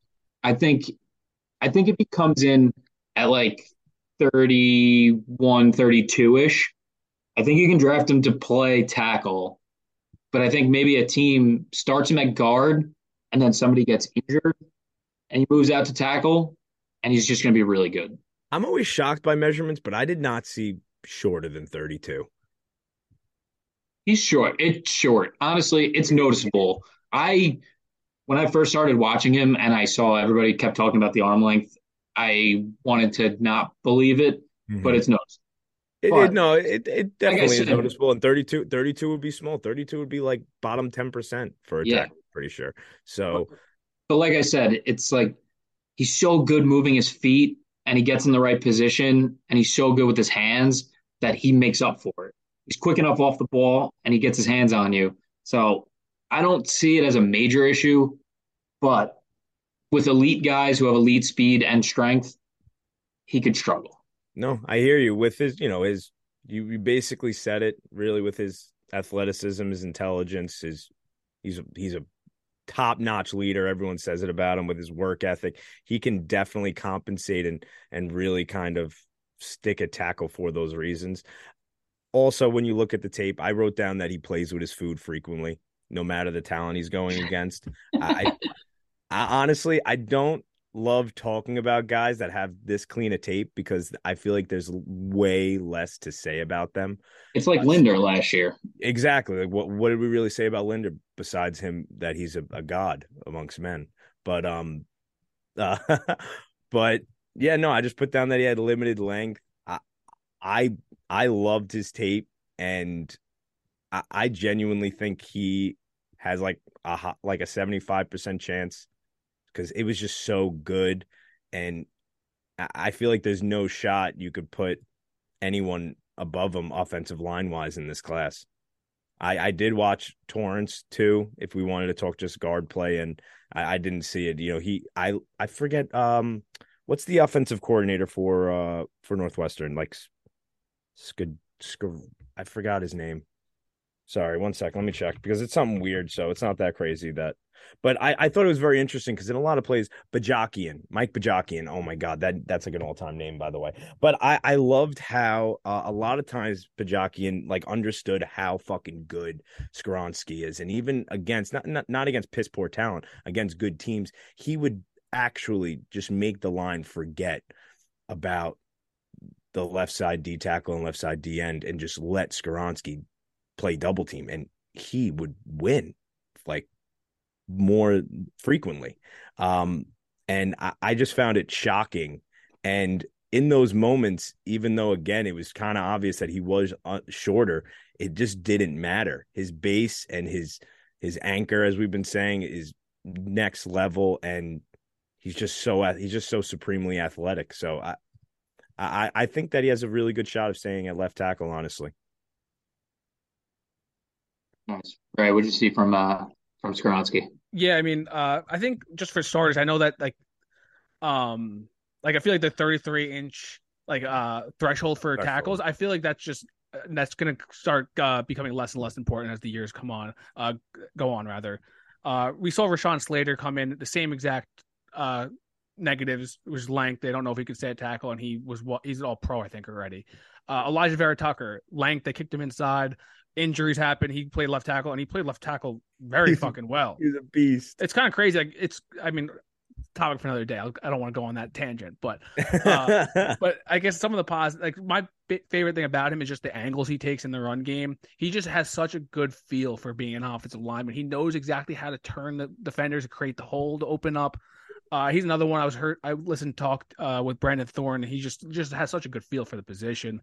I think I think if he comes in at like 31, 32 ish, I think you can draft him to play tackle. But I think maybe a team starts him at guard and then somebody gets injured and he moves out to tackle and he's just going to be really good. I'm always shocked by measurements, but I did not see shorter than 32. He's short. It's short. Honestly, it's noticeable. I when I first started watching him and I saw everybody kept talking about the arm length, I wanted to not believe it, mm-hmm. but it's noticeable. It, it, no, it, it definitely like is noticeable. And 32, 32 would be small. 32 would be like bottom 10% for a yeah. tackle, pretty sure. So, but, but like I said, it's like he's so good moving his feet and he gets in the right position and he's so good with his hands that he makes up for it. He's quick enough off the ball and he gets his hands on you. So I don't see it as a major issue. But with elite guys who have elite speed and strength, he could struggle. No, I hear you. With his, you know, his, you, you basically said it really with his athleticism, his intelligence, his, he's a, he's a top notch leader. Everyone says it about him with his work ethic. He can definitely compensate and, and really kind of stick a tackle for those reasons. Also, when you look at the tape, I wrote down that he plays with his food frequently, no matter the talent he's going against. I, I, honestly, I don't love talking about guys that have this clean a tape because I feel like there's way less to say about them. It's like uh, Linder last year. Exactly. Like what what did we really say about Linder besides him that he's a, a god amongst men? But um uh, but yeah, no, I just put down that he had limited length. I I I loved his tape and I, I genuinely think he has like a like a 75% chance because it was just so good. And I feel like there's no shot you could put anyone above him offensive line wise in this class. I, I did watch Torrance too, if we wanted to talk just guard play, and I, I didn't see it. You know, he I I forget um what's the offensive coordinator for uh for Northwestern? Like Skid, I forgot his name. Sorry, one second. Let me check because it's something weird. So it's not that crazy that but I, I thought it was very interesting because in a lot of plays, Bajakian, Mike Bajakian, oh my God, that that's like an all time name, by the way. But I, I loved how uh, a lot of times Bajakian like understood how fucking good Skoronski is. And even against, not, not, not against piss poor talent, against good teams, he would actually just make the line forget about the left side D tackle and left side D end and just let Skoronski play double team and he would win like more frequently. Um, and I, I just found it shocking. And in those moments, even though again it was kind of obvious that he was uh, shorter, it just didn't matter. His base and his his anchor, as we've been saying, is next level, and he's just so he's just so supremely athletic. So I I I think that he has a really good shot of staying at left tackle. Honestly, nice. Right, what did you see from uh from Skoronski? Yeah, I mean, uh, I think just for starters, I know that like, um, like I feel like the 33 inch like uh threshold for threshold. tackles, I feel like that's just uh, that's going to start uh, becoming less and less important as the years come on, uh, go on rather. Uh, we saw Rashawn Slater come in the same exact uh, negatives was length. They don't know if he can stay at tackle, and he was what he's all pro, I think, already. Uh, Alijah Vera Tucker, length. They kicked him inside. Injuries happened. He played left tackle, and he played left tackle very fucking well. He's a beast. It's kind of crazy. Like, it's, I mean, topic for another day. I'll, do not want to go on that tangent, but uh, but I guess some of the positive, like my favorite thing about him is just the angles he takes in the run game. He just has such a good feel for being an offensive lineman. He knows exactly how to turn the defenders, create the hole to open up. Uh, he's another one I was hurt. I listened talked uh, with Brandon Thorn. He just just has such a good feel for the position.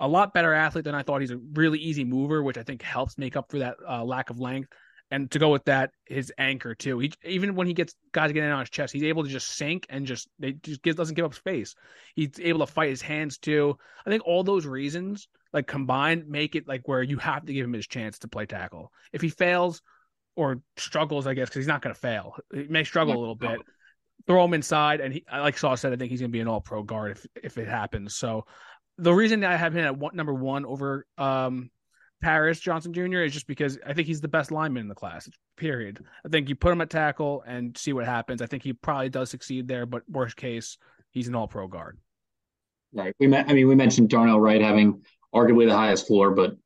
A lot better athlete than I thought. He's a really easy mover, which I think helps make up for that uh, lack of length. And to go with that, his anchor too. He even when he gets guys getting on his chest, he's able to just sink and just they just gives, doesn't give up space. He's able to fight his hands too. I think all those reasons like combined make it like where you have to give him his chance to play tackle. If he fails or struggles, I guess because he's not going to fail. He may struggle a little bit. Throw him inside, and he, like Saw said, I think he's going to be an All Pro guard if if it happens. So the reason I have him at one, number one over um Paris Johnson Jr. is just because I think he's the best lineman in the class. Period. I think you put him at tackle and see what happens. I think he probably does succeed there, but worst case, he's an All-Pro guard. Right. We met, I mean, we mentioned Darnell Wright having arguably the highest floor, but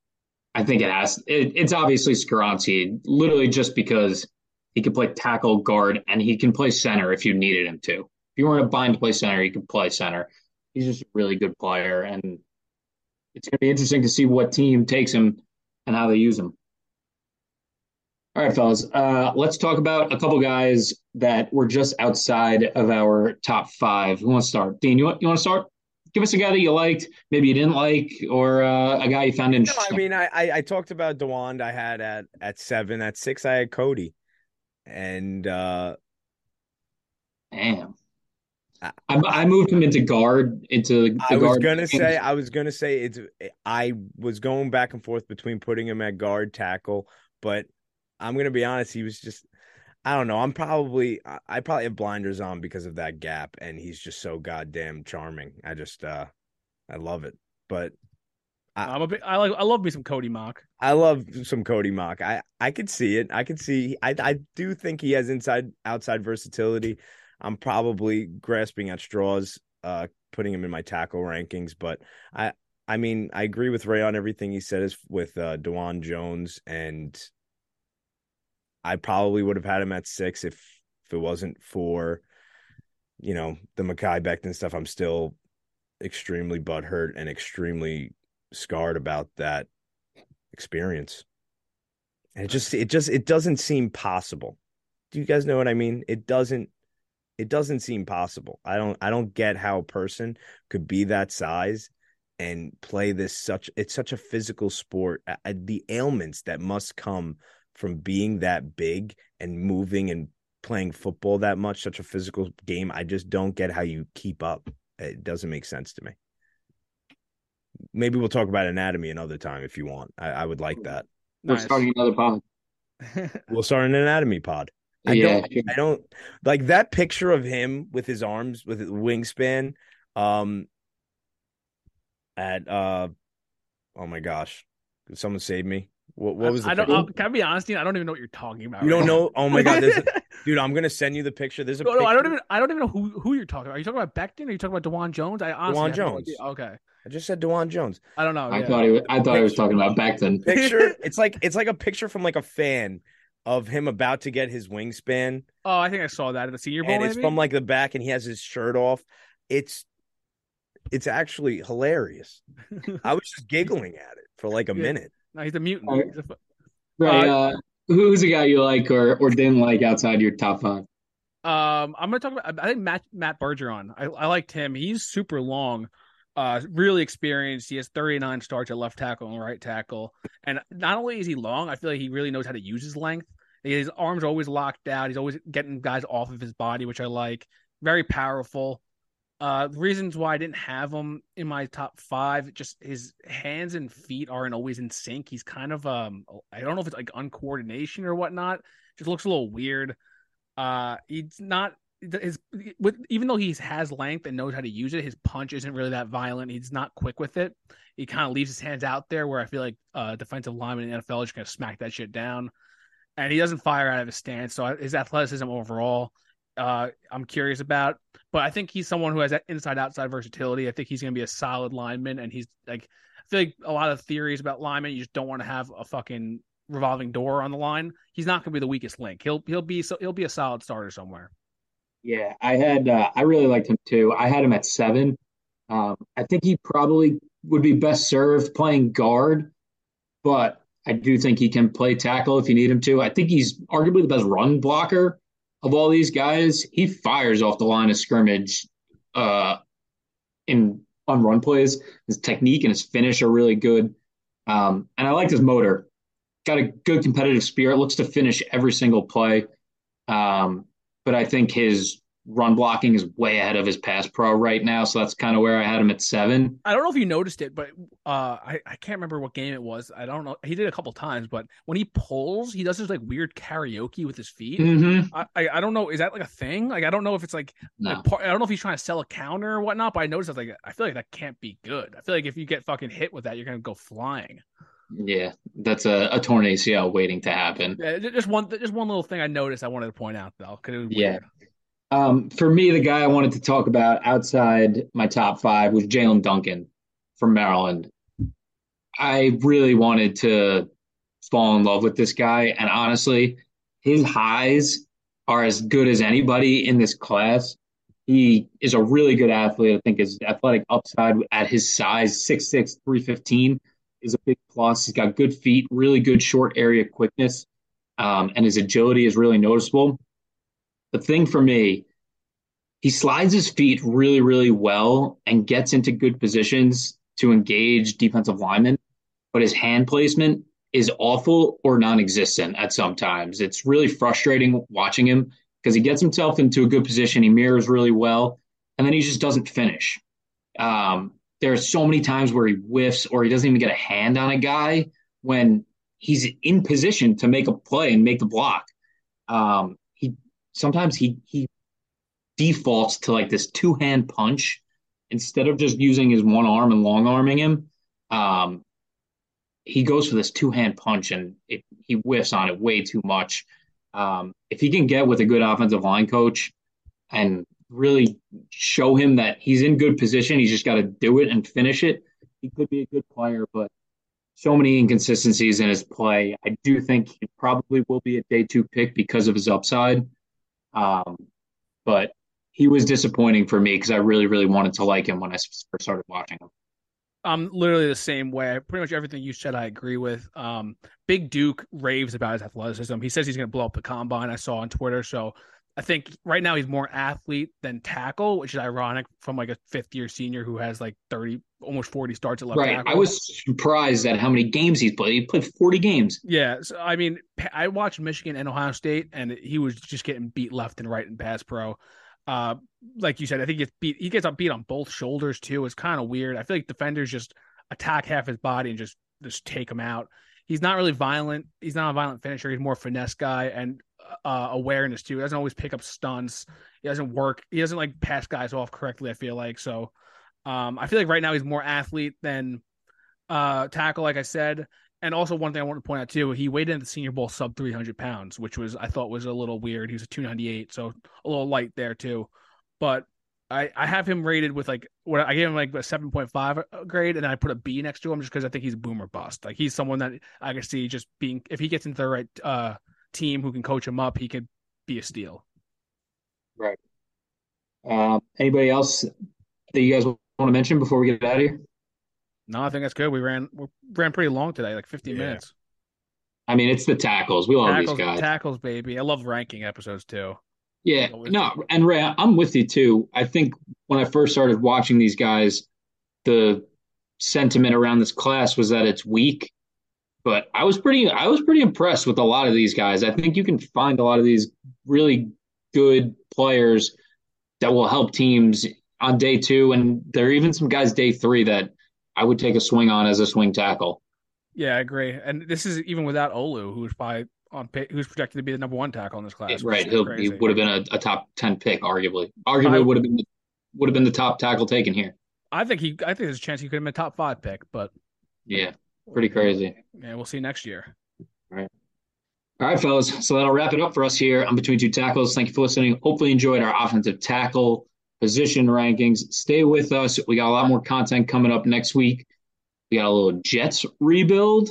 I think it has. It, it's obviously Skoronski, literally just because he can play tackle, guard, and he can play center if you needed him to. If you weren't a bind to play center, he could play center. He's just a really good player, and it's going to be interesting to see what team takes him and how they use him. All right, fellas, uh, let's talk about a couple guys that were just outside of our top five. Who wants to start? Dean, you want you want to start? Give us a guy that you liked, maybe you didn't like, or uh, a guy you found interesting. No, I mean, I, I, I talked about Dawand. I had at at seven. At six, I had Cody, and uh, damn, I, I moved him into guard into. I was gonna say I was gonna say it's. I was going back and forth between putting him at guard tackle, but I'm gonna be honest. He was just. I don't know. I'm probably I probably have blinders on because of that gap, and he's just so goddamn charming. I just uh I love it. But I, am a bit. I like. I love me some Cody Mauch. I love some Cody Mauch. I I could see it. I could see. I I do think he has inside outside versatility. I'm probably grasping at straws, uh, putting him in my tackle rankings. But I, I mean, I agree with Ray on everything he said is with uh, Dawand Jones, and I probably would have had him at six if if it wasn't for, you know, the Mekhi Becton stuff. I'm still extremely butthurt and extremely scarred about that experience. And it just it just it doesn't seem possible. Do you guys know what I mean? It doesn't it doesn't seem possible. I don't I don't get how a person could be that size and play this such it's such a physical sport. the ailments that must come from being that big and moving and playing football that much, such a physical game. I just don't get how you keep up. It doesn't make sense to me. Maybe we'll talk about anatomy another time if you want. I, I would like that. We're nice. starting another pod. we'll start an anatomy pod. I yeah, don't I don't like that picture of him with his arms with his wingspan um at uh oh my gosh. Could someone save me? What what was I don't uh, can I be honest, I don't even know what you're talking about. You right don't now. know? Oh my god, a, dude, I'm gonna send you the picture. There's a no, no, I don't even I don't even know who who you're talking about. Are you talking about Becton? Or are you talking about Dawand Jones? I honestly Dawand Jones. No okay. I just said Dawand Jones. I don't know. I yeah. thought he was, I thought picture, he was talking about Becton. Picture. it's like it's like a picture from like a fan of him about to get his wingspan. Oh, I think I saw that at the Senior Bowl. And it's from like the back, and he has his shirt off. It's it's actually hilarious. I was just giggling at it for like a Yeah. minute. No, he's a mutant. Alright. He's a fu- Right. Uh, who's a guy you like or or didn't like outside your top five? Um, I'm gonna talk about. I think Matt Matt Bergeron. I, I liked him. He's super long, uh, really experienced. He has 39 starts at left tackle and right tackle. And not only is he long, I feel like he really knows how to use his length. His arms are always locked out. He's always getting guys off of his body, which I like. Very powerful. Uh, reasons why I didn't have him in my top five, just his hands and feet aren't always in sync. He's kind of um, I don't know if it's like uncoordination or whatnot. Just looks a little weird. Uh, he's not his with even though he has length and knows how to use it, his punch isn't really that violent. He's not quick with it. He kind of leaves his hands out there where I feel like uh defensive lineman in the NFL just gonna smack that shit down. And he doesn't fire out of his stance, so his athleticism overall, uh, I'm curious about. But I think he's someone who has that inside outside versatility. I think he's gonna be a solid lineman, and he's like I feel like a lot of theories about linemen, you just don't want to have a fucking revolving door on the line. He's not going to be the weakest link. He'll he'll be so he'll be a solid starter somewhere. Yeah, I had uh, I really liked him too. I had him at seven. Um, I think he probably would be best served playing guard, but I do think he can play tackle if you need him to. I think he's arguably the best run blocker of all these guys. He fires off the line of scrimmage uh, in on run plays. His technique and his finish are really good, um, and I like his motor. Got a good competitive spirit. Looks to finish every single play. Um, but I think his run blocking is way ahead of his pass pro right now. So that's kind of where I had him at seven. I don't know if you noticed it, but uh, I I can't remember what game it was. I don't know. He did it a couple times, but when he pulls, he does this like weird karaoke with his feet. Mm-hmm. I, I I don't know. Is that like a thing? Like I don't know if it's like, No. I don't know if he's trying to sell a counter or whatnot. But I noticed that like I feel like that can't be good. I feel like if you get fucking hit with that, you're gonna go flying. Yeah, that's a, a torn ACL waiting to happen. Yeah, just one just one little thing I noticed. I wanted to point out though, because it was Yeah. weird. Um, for me, the guy I wanted to talk about outside my top five was Jaelyn Duncan from Maryland. I really wanted to fall in love with this guy, and honestly, his highs are as good as anybody in this class. He is a really good athlete. I think his athletic upside at his size, 6'6, 315, is a big plus. He's got good feet, really good short area quickness, um, and his agility is really noticeable. The thing for me, he slides his feet really, really well and gets into good positions to engage defensive linemen, but his hand placement is awful or non-existent at some times. It's really frustrating watching him because he gets himself into a good position, he mirrors really well, and then he just doesn't finish. Um, there are so many times where he whiffs or he doesn't even get a hand on a guy when he's in position to make a play and make the block. Um, sometimes he he defaults to like this two hand punch instead of just using his one arm and long arming him. Um, he goes for this two hand punch and it, he whiffs on it way too much. Um, if he can get with a good offensive line coach and really show him that he's in good position, he's just got to do it and finish it. He could be a good player, but so many inconsistencies in his play. I do think he probably will be a day two pick because of his upside. Um, but he was disappointing for me because I really, really wanted to like him when I first started watching him. I'm literally the same way. Pretty much everything you said, I agree with. Um, Big Duke raves about his athleticism. He says he's going to blow up the combine. I saw on Twitter. So I think right now he's more athlete than tackle, which is ironic from like a fifth year senior who has like 30, almost 40 starts at left Right. tackle. I was surprised at how many games he's played. He played 40 games. Yeah, so I mean, I watched Michigan and Ohio State, and he was just getting beat left and right in pass pro. Uh, like you said, I think he gets beat. He gets beat on both shoulders too. It's kind of weird. I feel like defenders just attack half his body and just just take him out. He's not really violent. He's not a violent finisher. He's more finesse guy and uh, awareness too. He doesn't always pick up stunts. He doesn't work. He doesn't like pass guys off correctly. I feel like so. Um, I feel like right now he's more athlete than uh tackle, like I said. And also one thing I want to point out too, he weighed in the Senior Bowl sub 300 pounds, which was I thought was a little weird. He was a 298, so a little light there too. But I I have him rated with like what I gave him like a 7.5 grade, and I put a B next to him just because I think he's boomer bust. Like he's someone that I can see just being if he gets into the right uh team who can coach him up, he could be a steal. Right. Um, anybody else that you guys want want to mention before we get out of here? No, I think that's good. We ran we ran pretty long today, like 15 Yeah. minutes. I mean, it's the tackles. We love Tackles, these guys. tackles, baby. I love ranking episodes too. Yeah, no, and Ray, I'm with you too. I think when I first started watching these guys, the sentiment around this class was that it's weak. But I was pretty I was pretty impressed with a lot of these guys. I think you can find a lot of these really good players that will help teams on day two, and there are even some guys day three that I would take a swing on as a swing tackle. Yeah, I agree. And this is even without Olu, who's probably on who's projected to be the number one tackle in this class. right, he'll, he would have been a, a top ten pick, arguably. Arguably I- would have been would have been the top tackle taken here. I think he. I think there's a chance he could have been a top five pick, but Yeah, pretty crazy. yeah, we'll see next year. All right. All right, fellas. So that'll wrap it up for us here on Between Two Tackles. Thank you for listening. Hopefully, you enjoyed our offensive tackle position rankings. Stay with us. We got a lot more content coming up next week. We got a little Jets rebuild.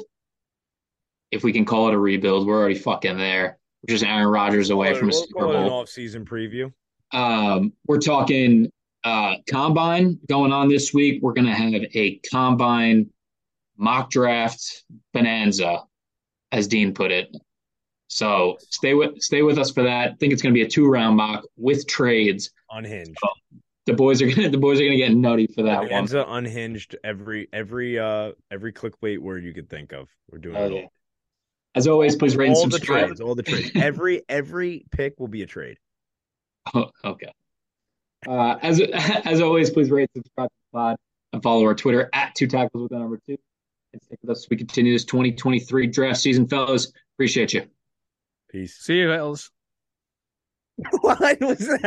If we can call it a rebuild, we're already fucking there. We're just Aaron Rodgers away from a Super call an Bowl. off-season preview. Um, we're talking uh, combine going on this week. We're going to have a combine mock draft bonanza, as Dean put it. So stay with stay with us for that. I think it's going to be a two round mock with trades. Unhinged. The boys are gonna the boys are gonna get nutty for that one. Bonanza unhinged every every uh every clickbait word you could think of. We're doing Oh, it all. As always, please rate and all the subscribe. trades, all the trades. every every pick will be a trade. Oh, okay. Uh, as as always, please rate, subscribe to the pod, and follow our Twitter at two tackles with the number two. And stick with us as we continue this 2023 draft season, fellas. Appreciate you. Peace. See you, Hills. What was that?